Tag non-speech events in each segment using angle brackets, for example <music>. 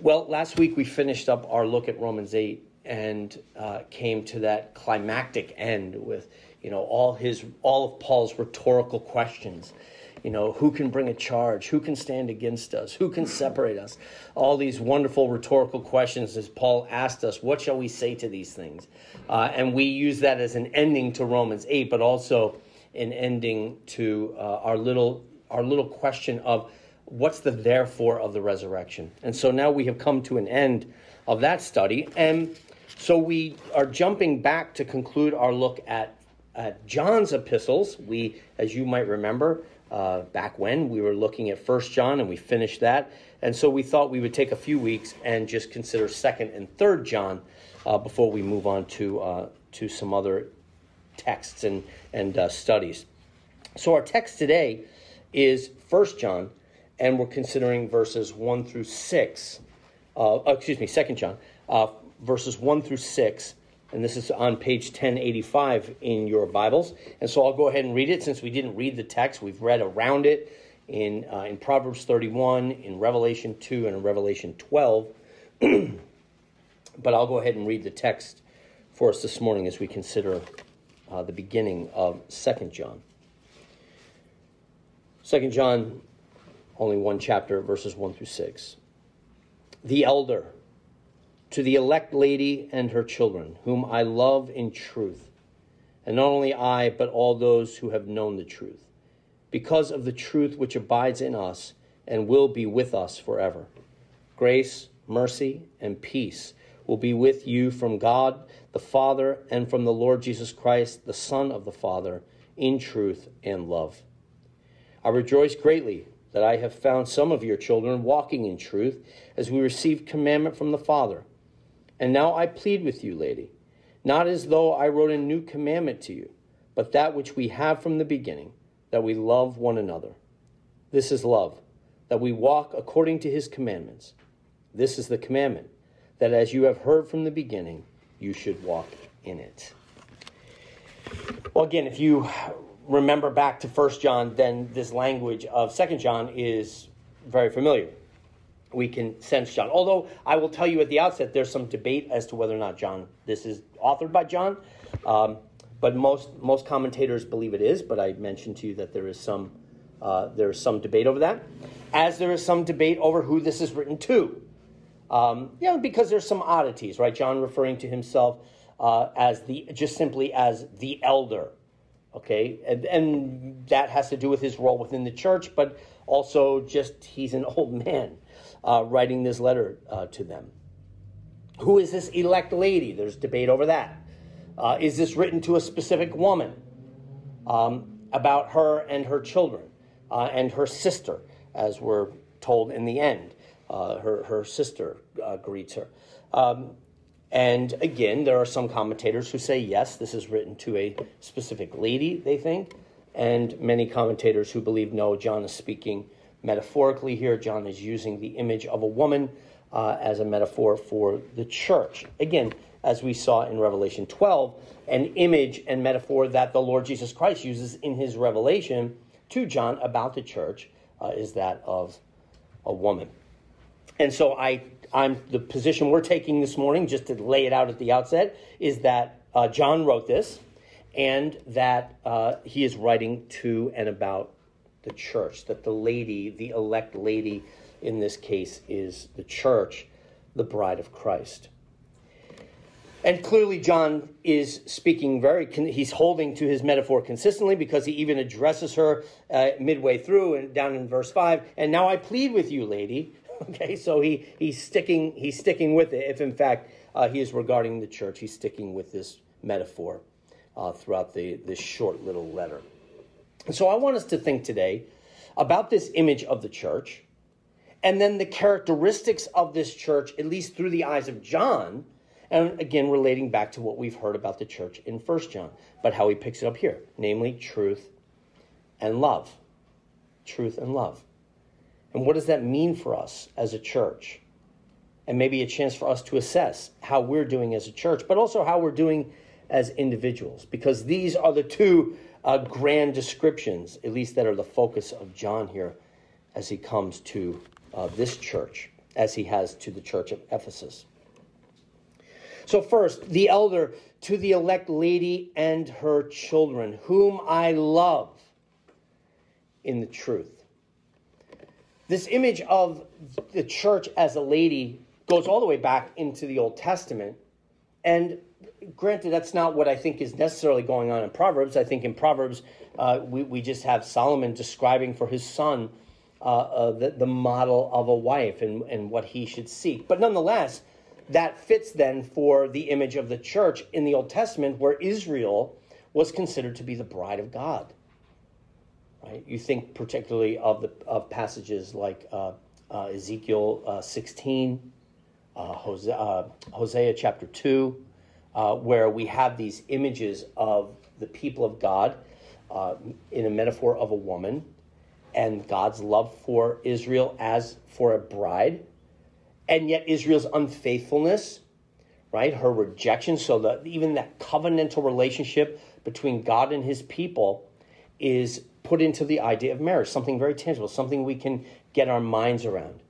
Well, last week we finished up our look at Romans 8 and uh, came to that climactic end with, you know, all his all of Paul's rhetorical questions. You know, who can bring a charge? Who can stand against us? Who can separate us? All these wonderful rhetorical questions as Paul asked us, what shall we say to these things? Uh, and we use that as an ending to Romans 8, but also an ending to uh, our little our little question of what's the therefore of the resurrection. And so now we have come to an end of that study. And so we are jumping back to conclude our look at, at John's epistles. We, as you might remember, uh, back when we were looking at First John and we finished that. And so we thought we would take a few weeks and just consider Second and Third John uh, before we move on to uh, to some other texts and and uh, studies. So our text today is First John and we're considering verses 1 through 6. Uh, excuse me, 2 John, uh, verses 1 through 6. And this is on page 1085 in your Bibles. And so I'll go ahead and read it since we didn't read the text. We've read around it in, uh, in Proverbs 31, in Revelation 2, and in Revelation 12. <clears throat> but I'll go ahead and read the text for us this morning as we consider uh, the beginning of 2 John. 2 John only one chapter, verses 1 through 6. The elder, to the elect lady and her children, whom I love in truth, and not only I, but all those who have known the truth, because of the truth which abides in us and will be with us forever. Grace, mercy, and peace will be with you from God the Father and from the Lord Jesus Christ, the Son of the Father, in truth and love. I rejoice greatly that I have found some of your children walking in truth, as we received commandment from the Father. And now I plead with you, lady, not as though I wrote a new commandment to you, but that which we have from the beginning, that we love one another. This is love, that we walk according to his commandments. This is the commandment, that as you have heard from the beginning, you should walk in it. Well, again, if you remember back to First John, then this language of Second John is very familiar. We can sense John. Although I will tell you at the outset, there's some debate as to whether or not John this is authored by John. Um, but most most commentators believe it is. But I mentioned to you that there is some uh, there is some debate over that, as there is some debate over who this is written to. Um, know, because there's some oddities, right? John referring to himself uh, as the just simply as the elder okay and, and, that has to do with his role within the church but also just he's an <laughs> old man uh, writing this letter uh, to them. Who is this elect lady? There's debate over that. Uh, is this written to a specific woman um, about her and her children uh, and her sister as we're told in the end uh, her, her sister uh, greets her. Um, and again, there are some commentators who say, yes, this is written to a specific lady, they think. And many commentators who believe, no, John is speaking metaphorically here. John is using the image of a woman uh, as a metaphor for the church. Again, as we saw in Revelation 12, an image and metaphor that the Lord Jesus Christ uses in his revelation to John about the church uh, is that of a woman. And so I I'm the position we're taking this morning, just to lay it out at the outset, is that uh, John wrote this, and that uh, he is writing to and about the church. That the lady, the elect lady, in this case, is the church, the bride of Christ. And clearly, John is speaking very, he's holding to his metaphor consistently because he even addresses her uh, midway through and down in verse 5. And now I plead with you, lady, Okay, so he, he's sticking he's sticking with it. If in fact uh, he is regarding the church, he's sticking with this metaphor uh, throughout the this short little letter. So I want us to think today about this image of the church, and then the characteristics of this church, at least through the eyes of John, and again relating back to what we've heard about the church in First John, but how he picks it up here, namely truth and love, truth and love. And what does that mean for us as a church? And maybe a chance for us to assess how we're doing as a church, but also how we're doing as individuals, because these are the two uh, grand descriptions, at least that are the focus of John here as he comes to uh, this church as he has to the church of Ephesus. So, first, the elder to the elect lady and her children, whom I love in the truth. This image of the church as a lady goes all the way back into the Old Testament. And granted, that's not what I think is necessarily going on in Proverbs. I think in Proverbs, uh, we, we just have Solomon describing for his son uh, uh, the, the model of a wife and, and what he should seek. But nonetheless, that fits then for the image of the church in the Old Testament, where Israel was considered to be the bride of God. Right? You think particularly of the of passages like uh, uh, Ezekiel uh, 16, uh, Hosea, uh, Hosea, chapter 2, uh, where we have these images of the people of God in a metaphor of a woman and God's love for Israel as for a bride, and yet Israel's unfaithfulness, right? Her rejection, so that even that covenantal relationship between God and his people is put into the idea of marriage, something very tangible, something we can get our minds around.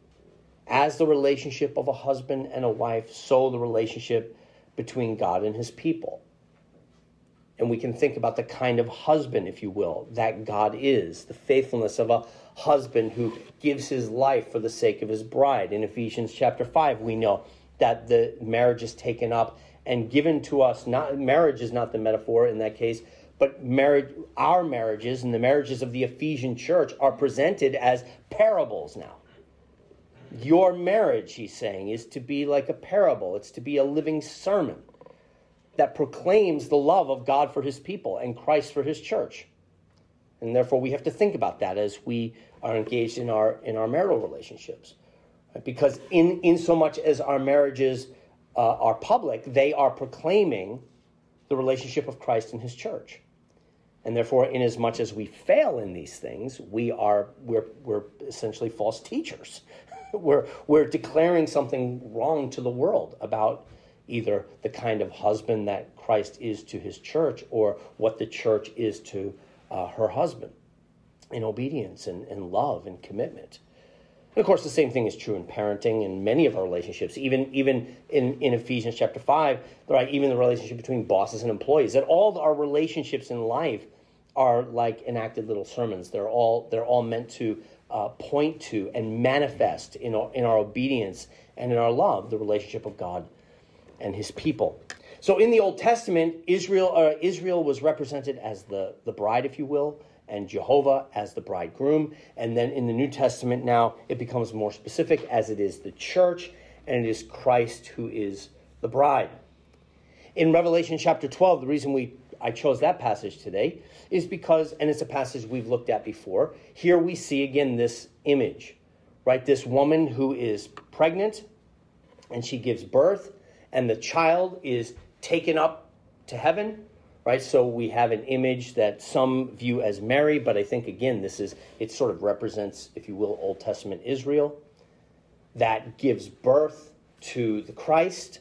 As the relationship of a husband and a wife, so the relationship between God and his people. And we can think about the kind of husband, if you will, that God is, the faithfulness of a husband who gives his life for the sake of his bride. In Ephesians chapter 5, we know that the marriage is taken up and given to us. Not marriage is not the metaphor in that case, but marriage, our marriages and the marriages of the Ephesian church are presented as parables now. Your marriage, he's saying, is to be like a parable. It's to be a living sermon that proclaims the love of God for his people and Christ for his church. And therefore we have to think about that as we are engaged in our in our marital relationships. Because in in so much as our marriages uh, are public, they are proclaiming the relationship of Christ and his church. And therefore, in as much as we fail in these things, we are we're, we're essentially false teachers. <laughs> we're, we're declaring something wrong to the world about either the kind of husband that Christ is to his church or what the church is to uh, her husband in obedience and, and love and commitment. And of course, the same thing is true in parenting and many of our relationships, even even in, in Ephesians chapter five, right? Even the relationship between bosses and employees. That all our relationships in life are like enacted little sermons. They're all they're all meant to uh, point to and manifest in our, in our obedience and in our love the relationship of God and His people. So in the Old Testament, Israel uh, Israel was represented as the the bride, if you will, and Jehovah as the bridegroom. And then in the New Testament, now it becomes more specific as it is the church and it is Christ who is the bride. In Revelation chapter 12, the reason we I chose that passage today is because, and it's a passage we've looked at before, here we see again this image, right? This woman who is pregnant and she gives birth, and the child is taken up to heaven, right? So we have an image that some view as Mary, but I think again, this is, it sort of represents, if you will, Old Testament Israel that gives birth to the Christ,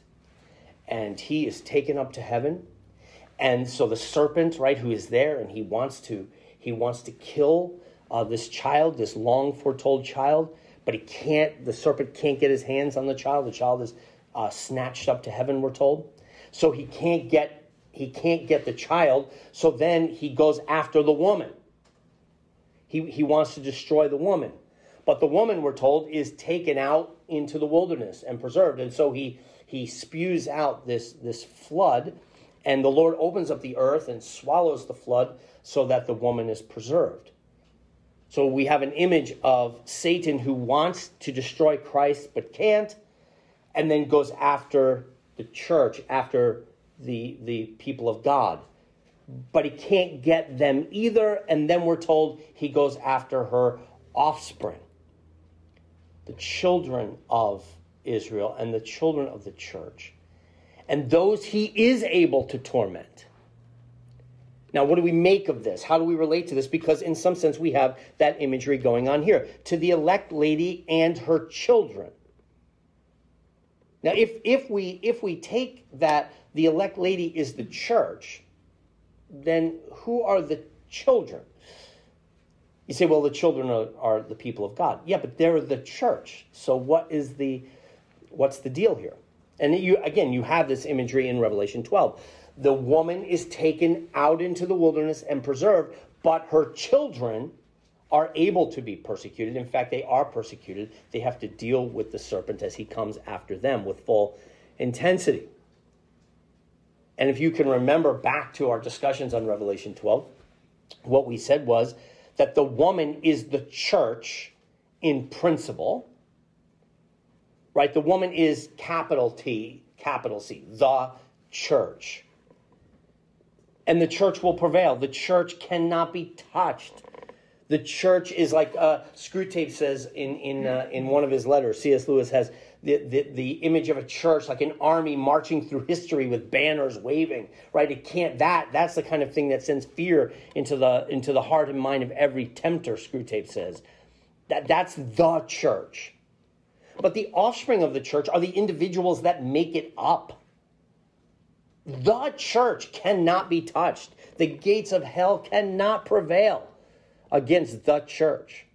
and he is taken up to heaven and so the serpent, right, who is there, and he wants to he wants to kill uh, this child, this long foretold child, but he can't. The serpent can't get his hands on the child. The child is uh, snatched up to heaven. We're told, so he can't get he can't get the child. So then he goes after the woman. He he wants to destroy the woman, but the woman, we're told, is taken out into the wilderness and preserved, and so he he spews out this this flood and the Lord opens up the earth and swallows the flood so that the woman is preserved. So we have an image of Satan who wants to destroy Christ but can't, and then goes after the church, after the, the people of God. But he can't get them either, and then we're told he goes after her offspring, the children of Israel and the children of the church and those he is able to torment. Now, what do we make of this? How do we relate to this? Because, in some sense, we have that imagery going on here to the elect lady and her children. Now, if, if, we, if we take that the elect lady is the church, then who are the children? You say, well, the children are, are the people of God. Yeah, but they're the church. So what is the what's the deal here? And you again, you have this imagery in Revelation 12. The woman is taken out into the wilderness and preserved, but her children are able to be persecuted. In fact, they are persecuted. They have to deal with the serpent as he comes after them with full intensity. And if you can remember back to our discussions on Revelation 12, what we said was that the woman is the church in principle, right? The woman is capital T, capital C, the church. And the church will prevail. The church cannot be touched. The church is like uh, Screwtape says in in uh, in one of his letters. C.S. Lewis has the, the, the image of a church like an army marching through history with banners waving right it can't that that's the kind of thing that sends fear into the into the heart and mind of every tempter screwtape says that that's the church but the offspring of the church are the individuals that make it up the church cannot be touched the gates of hell cannot prevail against the church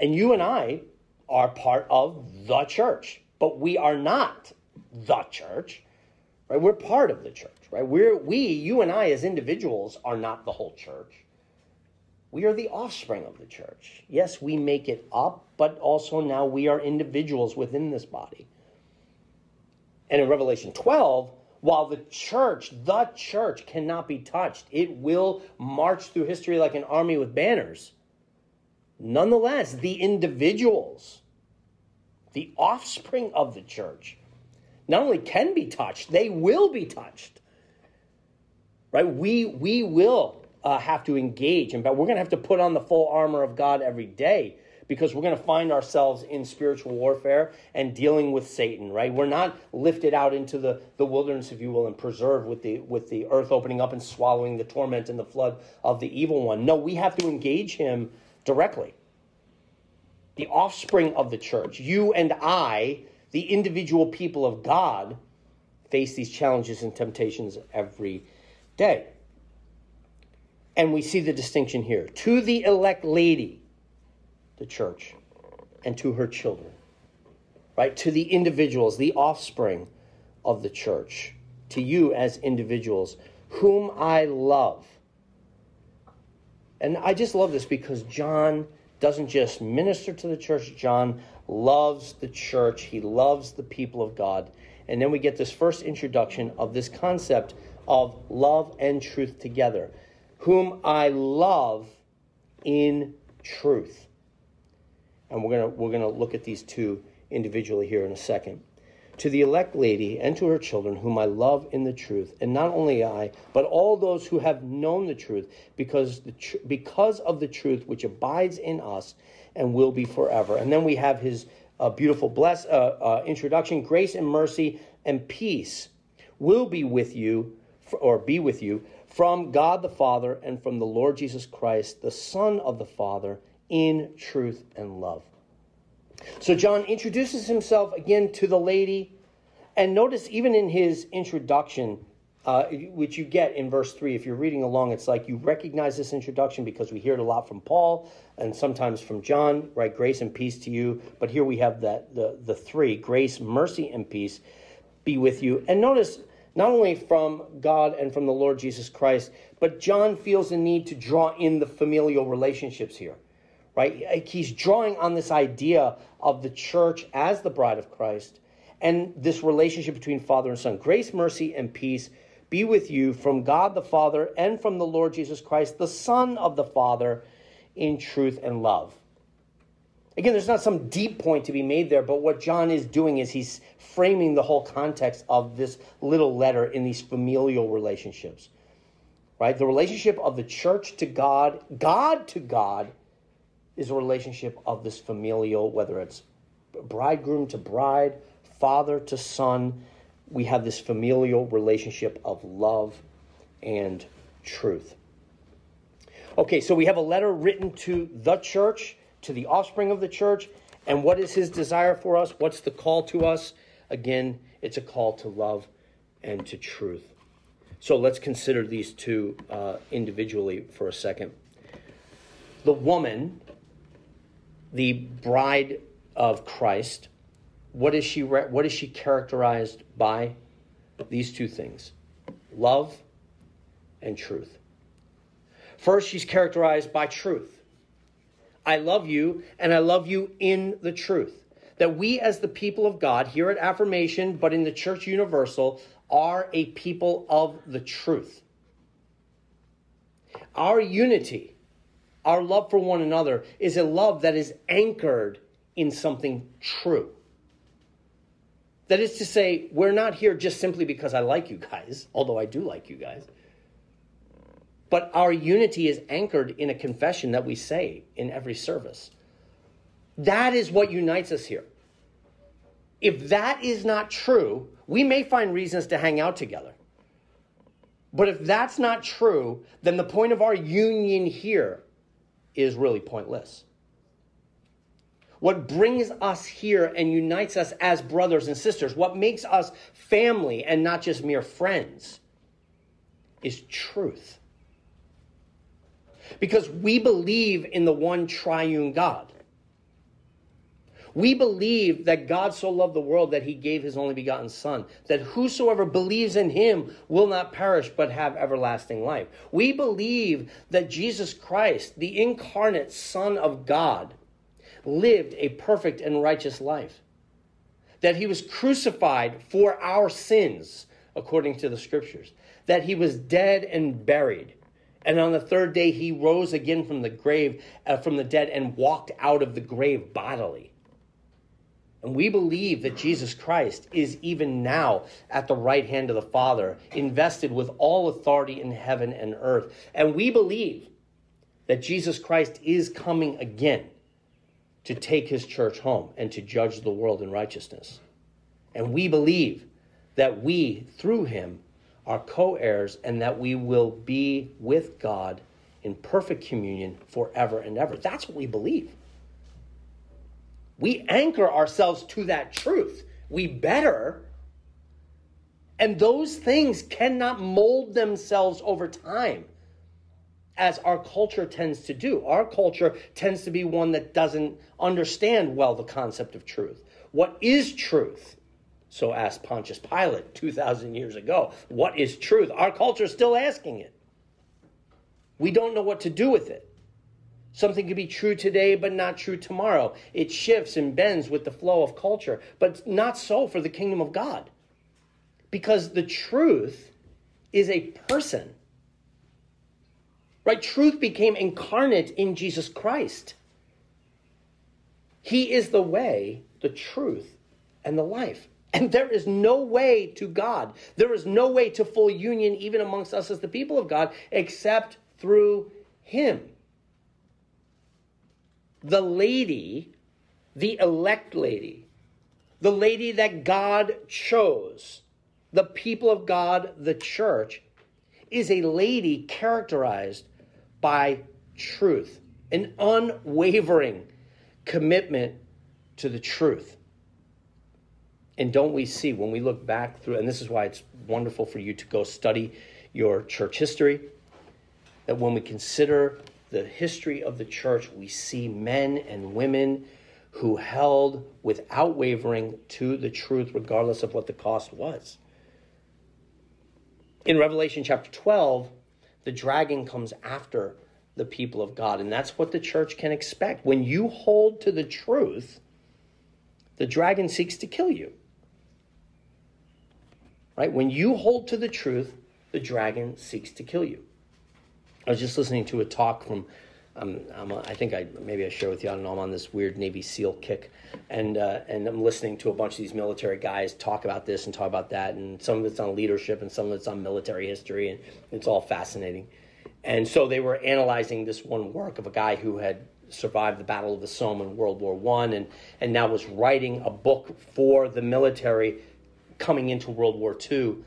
and you and i are part of the church, but we are not the church, right? We're part of the church, right? We're, we, you and I as individuals are not the whole church. We are the offspring of the church. Yes, we make it up, but also now we are individuals within this body. And in Revelation 12, while the church, the church, cannot be touched, it will march through history like an army with banners Nonetheless, the individuals, the offspring of the church, not only can be touched, they will be touched. Right? We, we will uh, have to engage, and but we're going to have to put on the full armor of God every day because we're going to find ourselves in spiritual warfare and dealing with Satan, right? We're not lifted out into the, the wilderness, if you will, and preserved with the with the earth opening up and swallowing the torment and the flood of the evil one. No, we have to engage him directly. The offspring of the church, you and I, the individual people of God, face these challenges and temptations every day. And we see the distinction here. To the elect lady, the church, and to her children. Right? To the individuals, the offspring of the church. To you as individuals, whom I love and I just love this because John doesn't just minister to the church, John loves the church, he loves the people of God. And then we get this first introduction of this concept of love and truth together. Whom I love in truth. And we're going we're going to look at these two individually here in a second to the elect lady and to her children, whom I love in the truth, and not only I, but all those who have known the truth, because the tr- because of the truth which abides in us and will be forever. And then we have his uh, beautiful bless uh, uh, introduction: grace and mercy and peace will be with you, or be with you, from God the Father and from the Lord Jesus Christ, the Son of the Father, in truth and love. So John introduces himself again to the lady. And notice, even in his introduction, uh, which you get in verse 3, if you're reading along, it's like you recognize this introduction because we hear it a lot from Paul and sometimes from John, right? Grace and peace to you. But here we have that the, the three grace, mercy, and peace be with you. And notice, not only from God and from the Lord Jesus Christ, but John feels the need to draw in the familial relationships here right? He's drawing on this idea of the church as the bride of Christ and this relationship between Father and Son. Grace, mercy, and peace be with you from God the Father and from the Lord Jesus Christ, the Son of the Father, in truth and love. Again, there's not some deep point to be made there, but what John is doing is he's framing the whole context of this little letter in these familial relationships. Right? The relationship of the church to God, God to God, is a relationship of this familial, whether it's bridegroom to bride, father to son. We have this familial relationship of love and truth. Okay, so we have a letter written to the church, to the offspring of the church. And what is his desire for us? What's the call to us? Again, it's a call to love and to truth. So let's consider these two uh, individually for a second. the woman, the bride of Christ, what is she what is she characterized by? These two things. Love and truth. First, she's characterized by truth. I love you, and I love you in the truth. That we, as the people of God, here at Affirmation, but in the Church Universal, are a people of the truth. Our unity, our love for one another, is a love that is anchored in something true. That is to say, we're not here just simply because I like you guys, although I do like you guys. But our unity is anchored in a confession that we say in every service. That is what unites us here. If that is not true, we may find reasons to hang out together. But if that's not true, then the point of our union here is really pointless. What brings us here and unites us as brothers and sisters, what makes us family and not just mere friends, is truth. Because we believe in the one triune God. We believe that God so loved the world that he gave his only begotten Son, that whosoever believes in him will not perish but have everlasting life. We believe that Jesus Christ, the incarnate Son of God, lived a perfect and righteous life, that he was crucified for our sins, according to the scriptures, that he was dead and buried. And on the third day, he rose again from the grave, uh, from the dead, and walked out of the grave bodily. And we believe that Jesus Christ is even now at the right hand of the Father, invested with all authority in heaven and earth. And we believe that Jesus Christ is coming again to take his church home and to judge the world in righteousness. And we believe that we, through him, are co heirs and that we will be with God in perfect communion forever and ever. That's what we believe. We anchor ourselves to that truth. We better. And those things cannot mold themselves over time as our culture tends to do. Our culture tends to be one that doesn't understand well the concept of truth. What is truth? So asked Pontius Pilate 2,000 years ago. What is truth? Our culture is still asking it. We don't know what to do with it. Something could be true today, but not true tomorrow. It shifts and bends with the flow of culture, but not so for the kingdom of God. Because the truth is a person. Right? Truth became incarnate in Jesus Christ. He is the way, the truth, and the life. And there is no way to God. There is no way to full union, even amongst us as the people of God, except through Him the lady, the elect lady, the lady that God chose, the people of God, the church, is a lady characterized by truth, an unwavering commitment to the truth. And don't we see when we look back through, and this is why it's wonderful for you to go study your church history, that when we consider the history of the church, we see men and women who held without wavering to the truth, regardless of what the cost was. In Revelation chapter 12, the dragon comes after the people of God, and that's what the church can expect. When you hold to the truth, the dragon seeks to kill you. Right? When you hold to the truth, the dragon seeks to kill you. I was just listening to a talk from, um, a, i think I maybe I share with you. I don't know. I'm on this weird Navy SEAL kick, and uh, and I'm listening to a bunch of these military guys talk about this and talk about that, and some of it's on leadership and some of it's on military history, and it's all fascinating. And so they were analyzing this one work of a guy who had survived the Battle of the Somme in World War One, and and now was writing a book for the military coming into World War Two,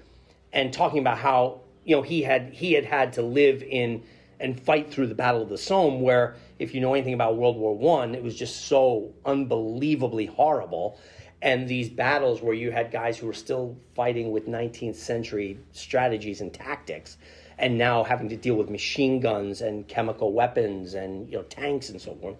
and talking about how you know he had he had had to live in and fight through the Battle of the Somme, where if you know anything about World War One, it was just so unbelievably horrible. And these battles where you had guys who were still fighting with 19th century strategies and tactics, and now having to deal with machine guns and chemical weapons and you know tanks and so forth.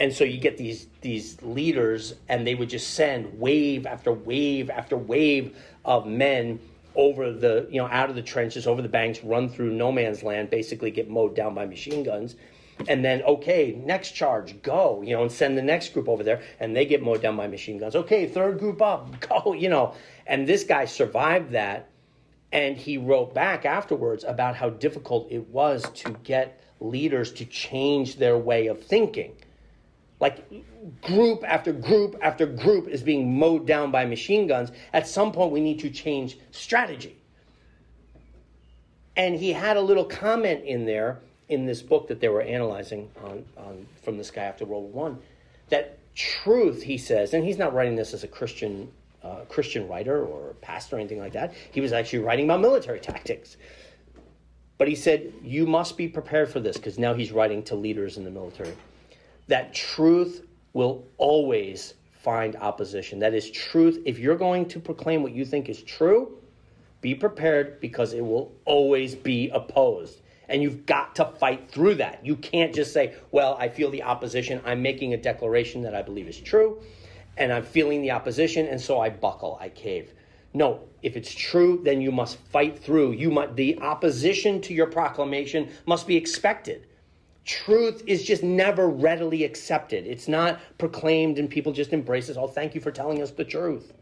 And so you get these these leaders, and they would just send wave after wave after wave of men over the you know out of the trenches, over the banks, run through no man's land, basically get mowed down by machine guns. And then, okay, next charge, go, you know, and send the next group over there, and they get mowed down by machine guns. Okay, third group up, <laughs> go, you know. And this guy survived that, and he wrote back afterwards about how difficult it was to get leaders to change their way of thinking. Like group after group after group is being mowed down by machine guns. At some point, we need to change strategy. And he had a little comment in there in this book that they were analyzing on, on from this guy after World War One that truth, he says, and he's not writing this as a Christian uh, Christian writer or pastor or anything like that. He was actually writing about military tactics. But he said, You must be prepared for this, because now he's writing to leaders in the military. That truth will always find opposition. That is truth. If you're going to proclaim what you think is true, be prepared because it will always be opposed. And you've got to fight through that. You can't just say, Well, I feel the opposition. I'm making a declaration that I believe is true and I'm feeling the opposition, and so I buckle, I cave. No, if it's true, then you must fight through. You must, the opposition to your proclamation must be expected. Truth is just never readily accepted. It's not proclaimed and people just embrace it. Oh, thank you for telling us the truth.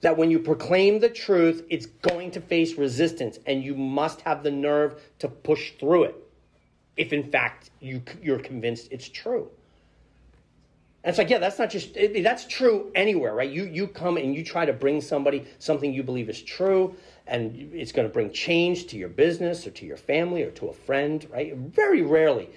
That when you proclaim the truth, it's going to face resistance, and you must have the nerve to push through it. If in fact you, you're convinced it's true. And it's like, yeah, that's not just that's true anywhere, right? You you come and you try to bring somebody something you believe is true, and it's going to bring change to your business or to your family or to a friend, right? Very rarely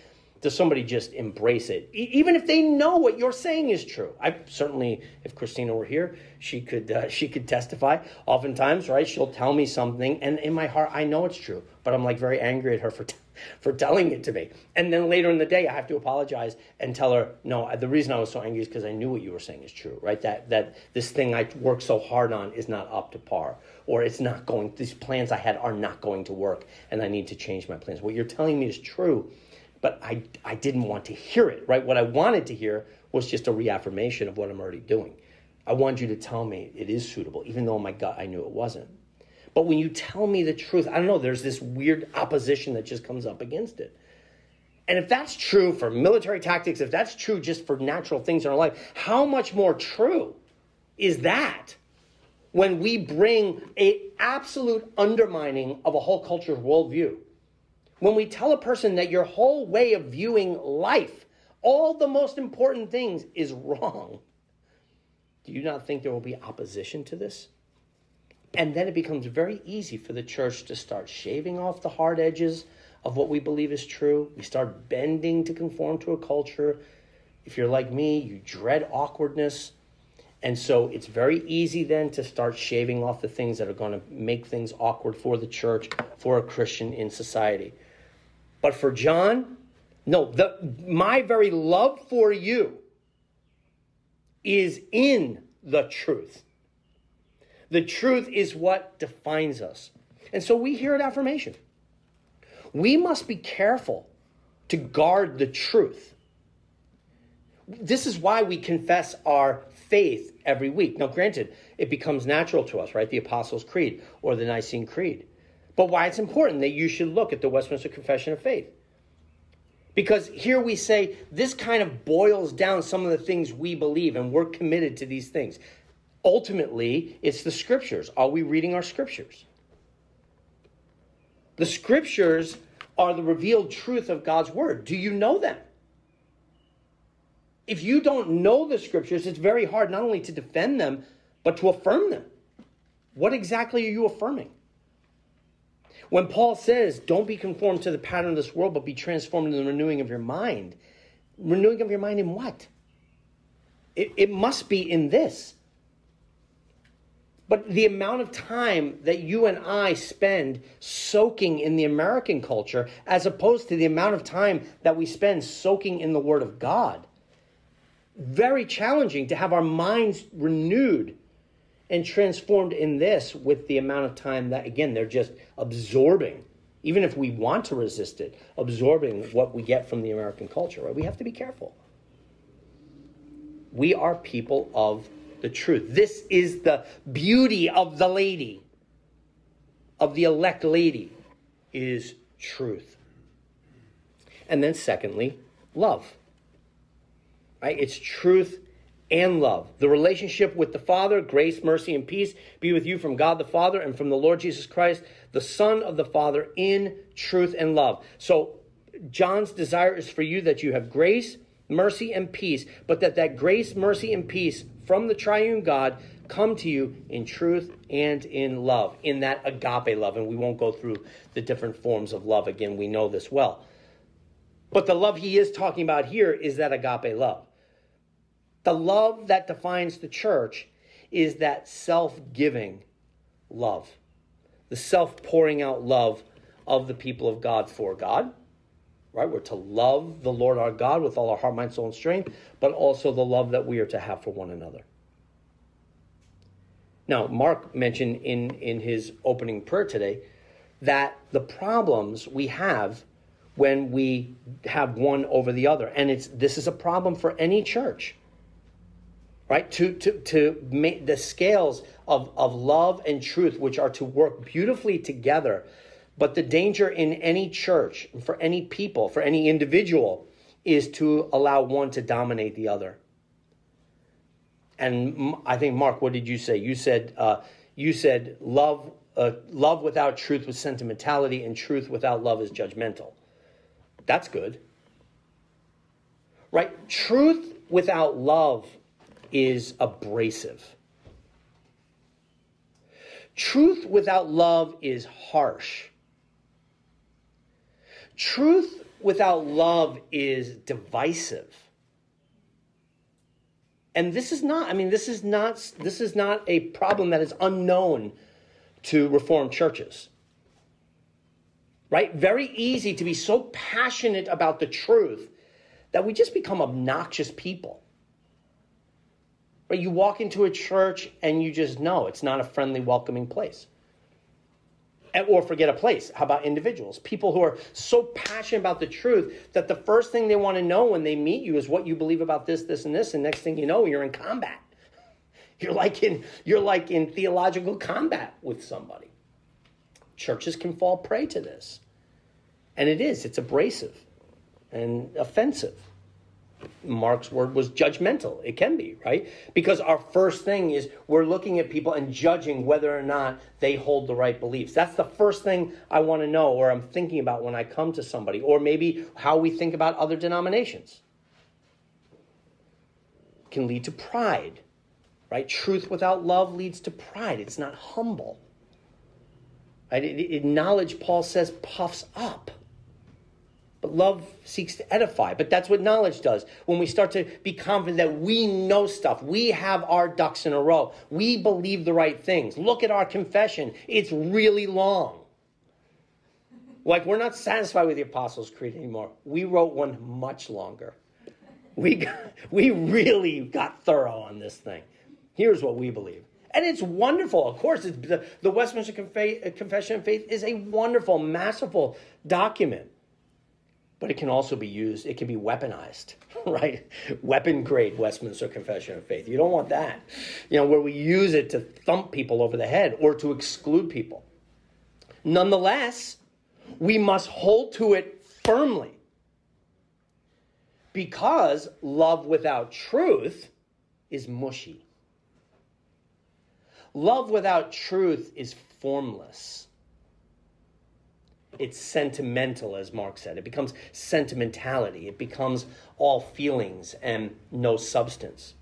does somebody just embrace it, e- even if they know what you're saying is true. I certainly, if Christina were here, she could uh, she could testify. Oftentimes, right? She'll tell me something, and in my heart, I know it's true, but I'm like very angry at her for. <laughs> for telling it to me. And then later in the day, I have to apologize and tell her, no, the reason I was so angry is because I knew what you were saying is true, right? That, that this thing I worked so hard on is not up to par, or it's not going, these plans I had are not going to work, and I need to change my plans. What you're telling me is true, but I, I didn't want to hear it, right? What I wanted to hear was just a reaffirmation of what I'm already doing. I wanted you to tell me it is suitable, even though in my gut I knew it wasn't. But when you tell me the truth, I don't know, there's this weird opposition that just comes up against it. And if that's true for military tactics, if that's true just for natural things in our life, how much more true is that when we bring a absolute undermining of a whole culture's worldview? When we tell a person that your whole way of viewing life, all the most important things, is wrong. Do you not think there will be opposition to this? And then it becomes very easy for the church to start shaving off the hard edges of what we believe is true. We start bending to conform to a culture. If you're like me, you dread awkwardness. And so it's very easy then to start shaving off the things that are going to make things awkward for the church, for a Christian in society. But for John, no, the, my very love for you is in the truth. The truth is what defines us. And so we hear an affirmation. We must be careful to guard the truth. This is why we confess our faith every week. Now, granted, it becomes natural to us, right? The Apostles' Creed or the Nicene Creed. But why it's important that you should look at the Westminster Confession of Faith. Because here we say this kind of boils down some of the things we believe, and we're committed to these things ultimately, it's the scriptures. Are we reading our scriptures? The scriptures are the revealed truth of God's word. Do you know them? If you don't know the scriptures, it's very hard not only to defend them, but to affirm them. What exactly are you affirming? When Paul says, don't be conformed to the pattern of this world, but be transformed in the renewing of your mind, renewing of your mind in what? It, it must be in this but the amount of time that you and I spend soaking in the American culture, as opposed to the amount of time that we spend soaking in the Word of God, very challenging to have our minds renewed and transformed in this with the amount of time that, again, they're just absorbing, even if we want to resist it, absorbing what we get from the American culture, right? We have to be careful. We are people of the truth. This is the beauty of the lady, of the elect lady, is truth. And then, secondly, love. Right? It's truth and love. The relationship with the Father, grace, mercy, and peace be with you from God the Father and from the Lord Jesus Christ, the Son of the Father, in truth and love. So, John's desire is for you that you have grace, mercy, and peace, but that that grace, mercy, and peace from the triune God come to you in truth and in love, in that agape love. And we won't go through the different forms of love again, we know this well. But the love he is talking about here is that agape love. The love that defines the church is that self giving love, the self pouring out love of the people of God for God. Right? We're to love the Lord our God with all our heart, mind, soul, and strength, but also the love that we are to have for one another. Now, Mark mentioned in, in his opening prayer today that the problems we have when we have one over the other, and it's this is a problem for any church right to to to make the scales of of love and truth which are to work beautifully together but the danger in any church for any people for any individual is to allow one to dominate the other. And i think mark what did you say? You said uh, you said love uh, love without truth was sentimentality and truth without love is judgmental. That's good. Right? Truth without love is abrasive. Truth without love is harsh. Truth without love is divisive. And this is not, I mean, this is not this is not a problem that is unknown to reformed churches. Right? Very easy to be so passionate about the truth that we just become obnoxious people. Right? you walk into a church and you just know it's not a friendly, welcoming place. Or forget a place. How about individuals? People who are so passionate about the truth that the first thing they want to know when they meet you is what you believe about this, this, and this. And next thing you know, you're in combat. <laughs> You're like in you're like in theological combat with somebody. Churches can fall prey to this. And it is, it's abrasive and offensive. Mark's word was judgmental. It can be, right? Because our first thing is we're looking at people and judging whether or not they hold the right beliefs. That's the first thing I want to know or I'm thinking about when I come to somebody, or maybe how we think about other denominations. It can lead to pride, right? Truth without love leads to pride. It's not humble. Right? It, it, knowledge, Paul says, puffs up. But love seeks to edify. But that's what knowledge does. When we start to be confident that we know stuff, we have our ducks in a row, we believe the right things. Look at our confession, it's really long. Like, we're not satisfied with the Apostles' Creed anymore. We wrote one much longer. We, got, <laughs> we really got thorough on this thing. Here's what we believe. And it's wonderful. Of course, the, the Westminster uh, Confession of Faith is a wonderful, masterful document but it can also be used, it can be weaponized, <laughs> right? Weapon grade Westminster Confession of Faith. You don't want that. You know, where we use it to thump people over the head or to exclude people. Nonetheless, we must hold to it firmly because love without truth is mushy. Love without truth is formless it's sentimental, as Mark said. It becomes sentimentality. It becomes all feelings and no substance.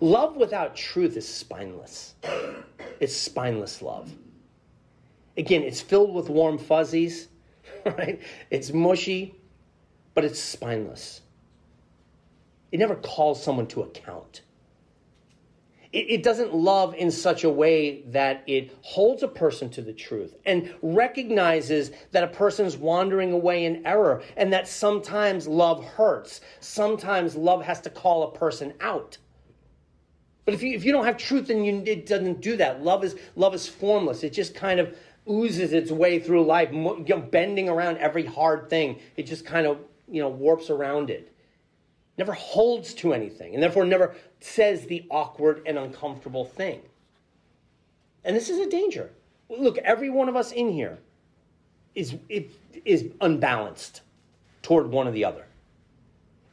Love without truth is spineless. It's spineless love. Again, it's filled with warm fuzzies, <laughs> right? It's mushy, but it's spineless. It never calls someone to account it, it doesn't love in such a way that it holds a person to the truth and recognizes that a person's wandering away in error and that sometimes love hurts. Sometimes love has to call a person out. But if you, if you don't have truth, then you, it doesn't do that. Love is, love is formless. It just kind of oozes its way through life, bending around every hard thing. It just kind of, you know, warps around it. Never holds to anything, and therefore never says the awkward and uncomfortable thing. And this is a danger. Look, every one of us in here is, is unbalanced toward one or the other.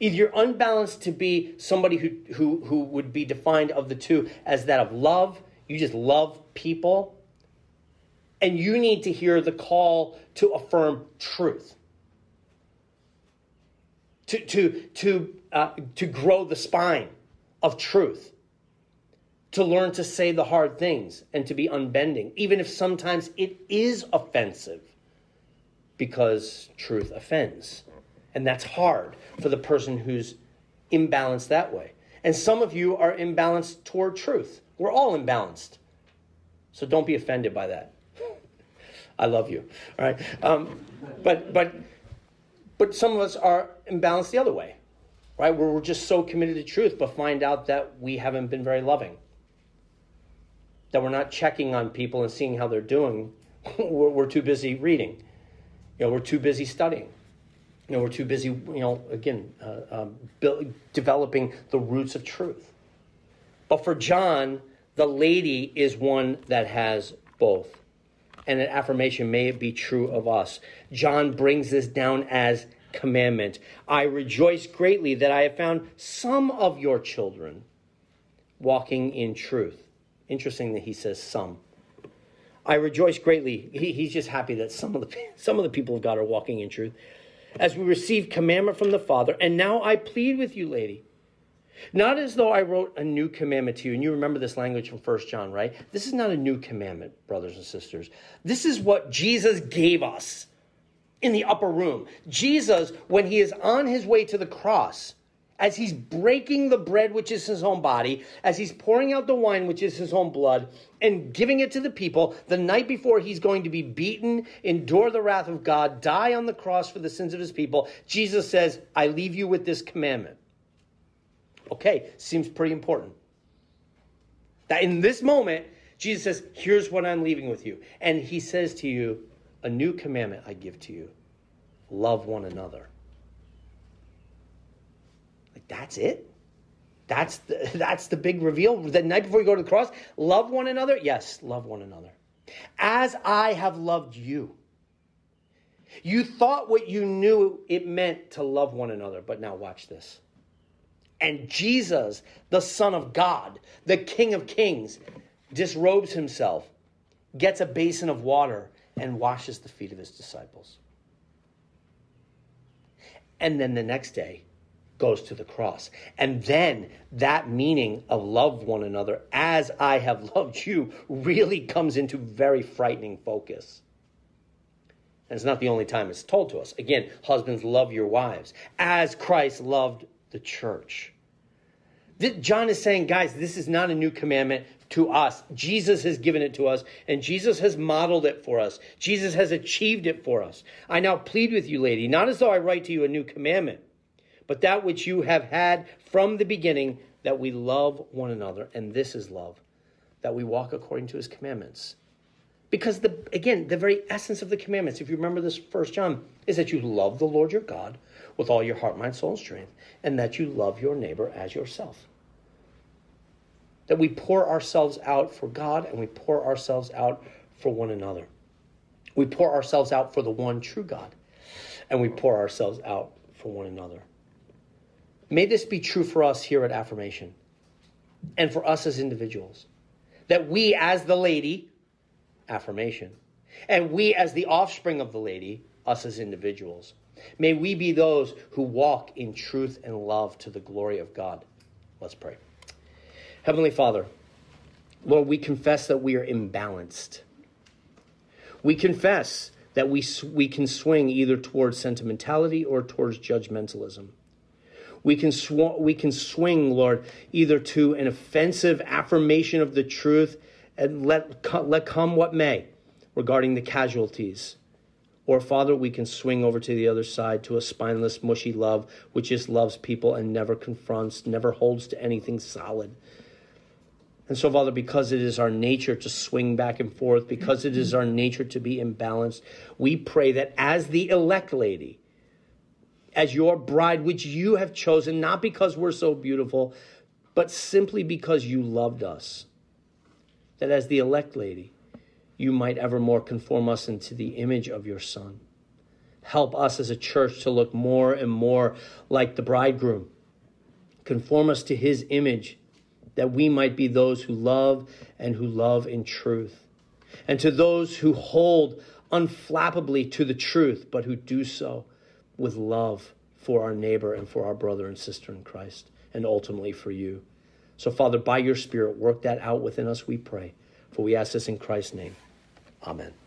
Either you're unbalanced to be somebody who, who, who would be defined of the two as that of love, you just love people, and you need to hear the call to affirm truth. To, to, to, uh, to grow the spine of truth. To learn to say the hard things and to be unbending, even if sometimes it is offensive, because truth offends. And that's hard for the person who's imbalanced that way. And some of you are imbalanced toward truth. We're all imbalanced. So don't be offended by that. <laughs> I love you. All right. Um, but but but some of us are imbalanced the other way, right? Where we're just so committed to truth, but find out that we haven't been very loving. That we're not checking on people and seeing how they're doing. <laughs> we're, we're too busy reading. You know, we're too busy studying. You know, we're too busy. You know, again, uh, um, build, developing the roots of truth. But for John, the lady is one that has both and an affirmation, may it be true of us. John brings this down as commandment. I rejoice greatly that I have found some of your children walking in truth. Interesting that he says some. I rejoice greatly. He, he's just happy that some of the <laughs> some of the people of God are walking in truth. As we receive commandment from the Father, and now I plead with you, lady not as though I wrote a new commandment to you, and you remember this language from First John, right? This is not a new commandment, brothers and sisters. This is what Jesus gave us in the upper room. Jesus, when he is on his way to the cross, as he's breaking the bread, which is his own body, as he's pouring out the wine, which is his own blood, and giving it to the people, the night before he's going to be beaten, endure the wrath of God, die on the cross for the sins of his people, Jesus says, I leave you with this commandment Okay, seems pretty important. That in this moment, Jesus says, Here's what I'm leaving with you. And he says to you, A new commandment I give to you love one another. Like, that's it? That's the, <laughs> that's the big reveal. The night before you go to the cross, love one another? Yes, love one another. As I have loved you. You thought what you knew it meant to love one another, but now watch this. And Jesus, the Son of God, the King of Kings, disrobes himself, gets a basin of water, and washes the feet of his disciples. And then the next day goes to the cross. And then that meaning of love one another as I have <laughs> loved you really comes into very frightening focus. And it's not the only time it's told to us. Again, husbands, love your wives as Christ loved the church. John is saying, guys, this is not a new commandment to us. Jesus has given it to us, and Jesus has modeled it for us. Jesus has achieved it for us. I now plead with you, lady, not as though I write to you a new commandment, but that which you have had from the beginning, that we love one another. And this is love, that we walk according to his commandments. Because the again, the very essence of the commandments, if you remember this first John, is that you love the Lord your God with all your heart, mind, soul, and strength, and that you love your neighbor as yourself. That we pour ourselves out for God and we pour ourselves out for one another. We pour ourselves out for the one true God, and we pour ourselves out for one another. May this be true for us here at Affirmation and for us as individuals. That we, as the lady, affirmation, and we, as the offspring of the lady, us as individuals, May we be those who walk in truth and love to the glory of God. Let's pray. Heavenly Father, Lord, we confess that we are imbalanced. We confess that we, we can swing either towards sentimentality or towards judgmentalism. We can, sw- we can swing, Lord, either to an offensive affirmation of the truth and let, let come what may regarding the casualties or, Father, we can swing over to the other side to a spineless, mushy love, which just loves people and never confronts, never holds to anything solid. And so, Father, because it is our nature to swing back and forth, because it is our nature to be imbalanced, we pray that as the elect lady, as your bride, which you have chosen, not because we're so beautiful, but simply because you loved us, that as the elect lady, you might evermore conform us into the image of your Son. Help us as a church to look more and more like the bridegroom. Conform us to his image, that we might be those who love and who love in truth. And to those who hold unflappably to the truth, but who do so with love for our neighbor and for our brother and sister in Christ, and ultimately for you. So, Father, by your Spirit, work that out within us, we pray. For we ask this in Christ's name. Amen.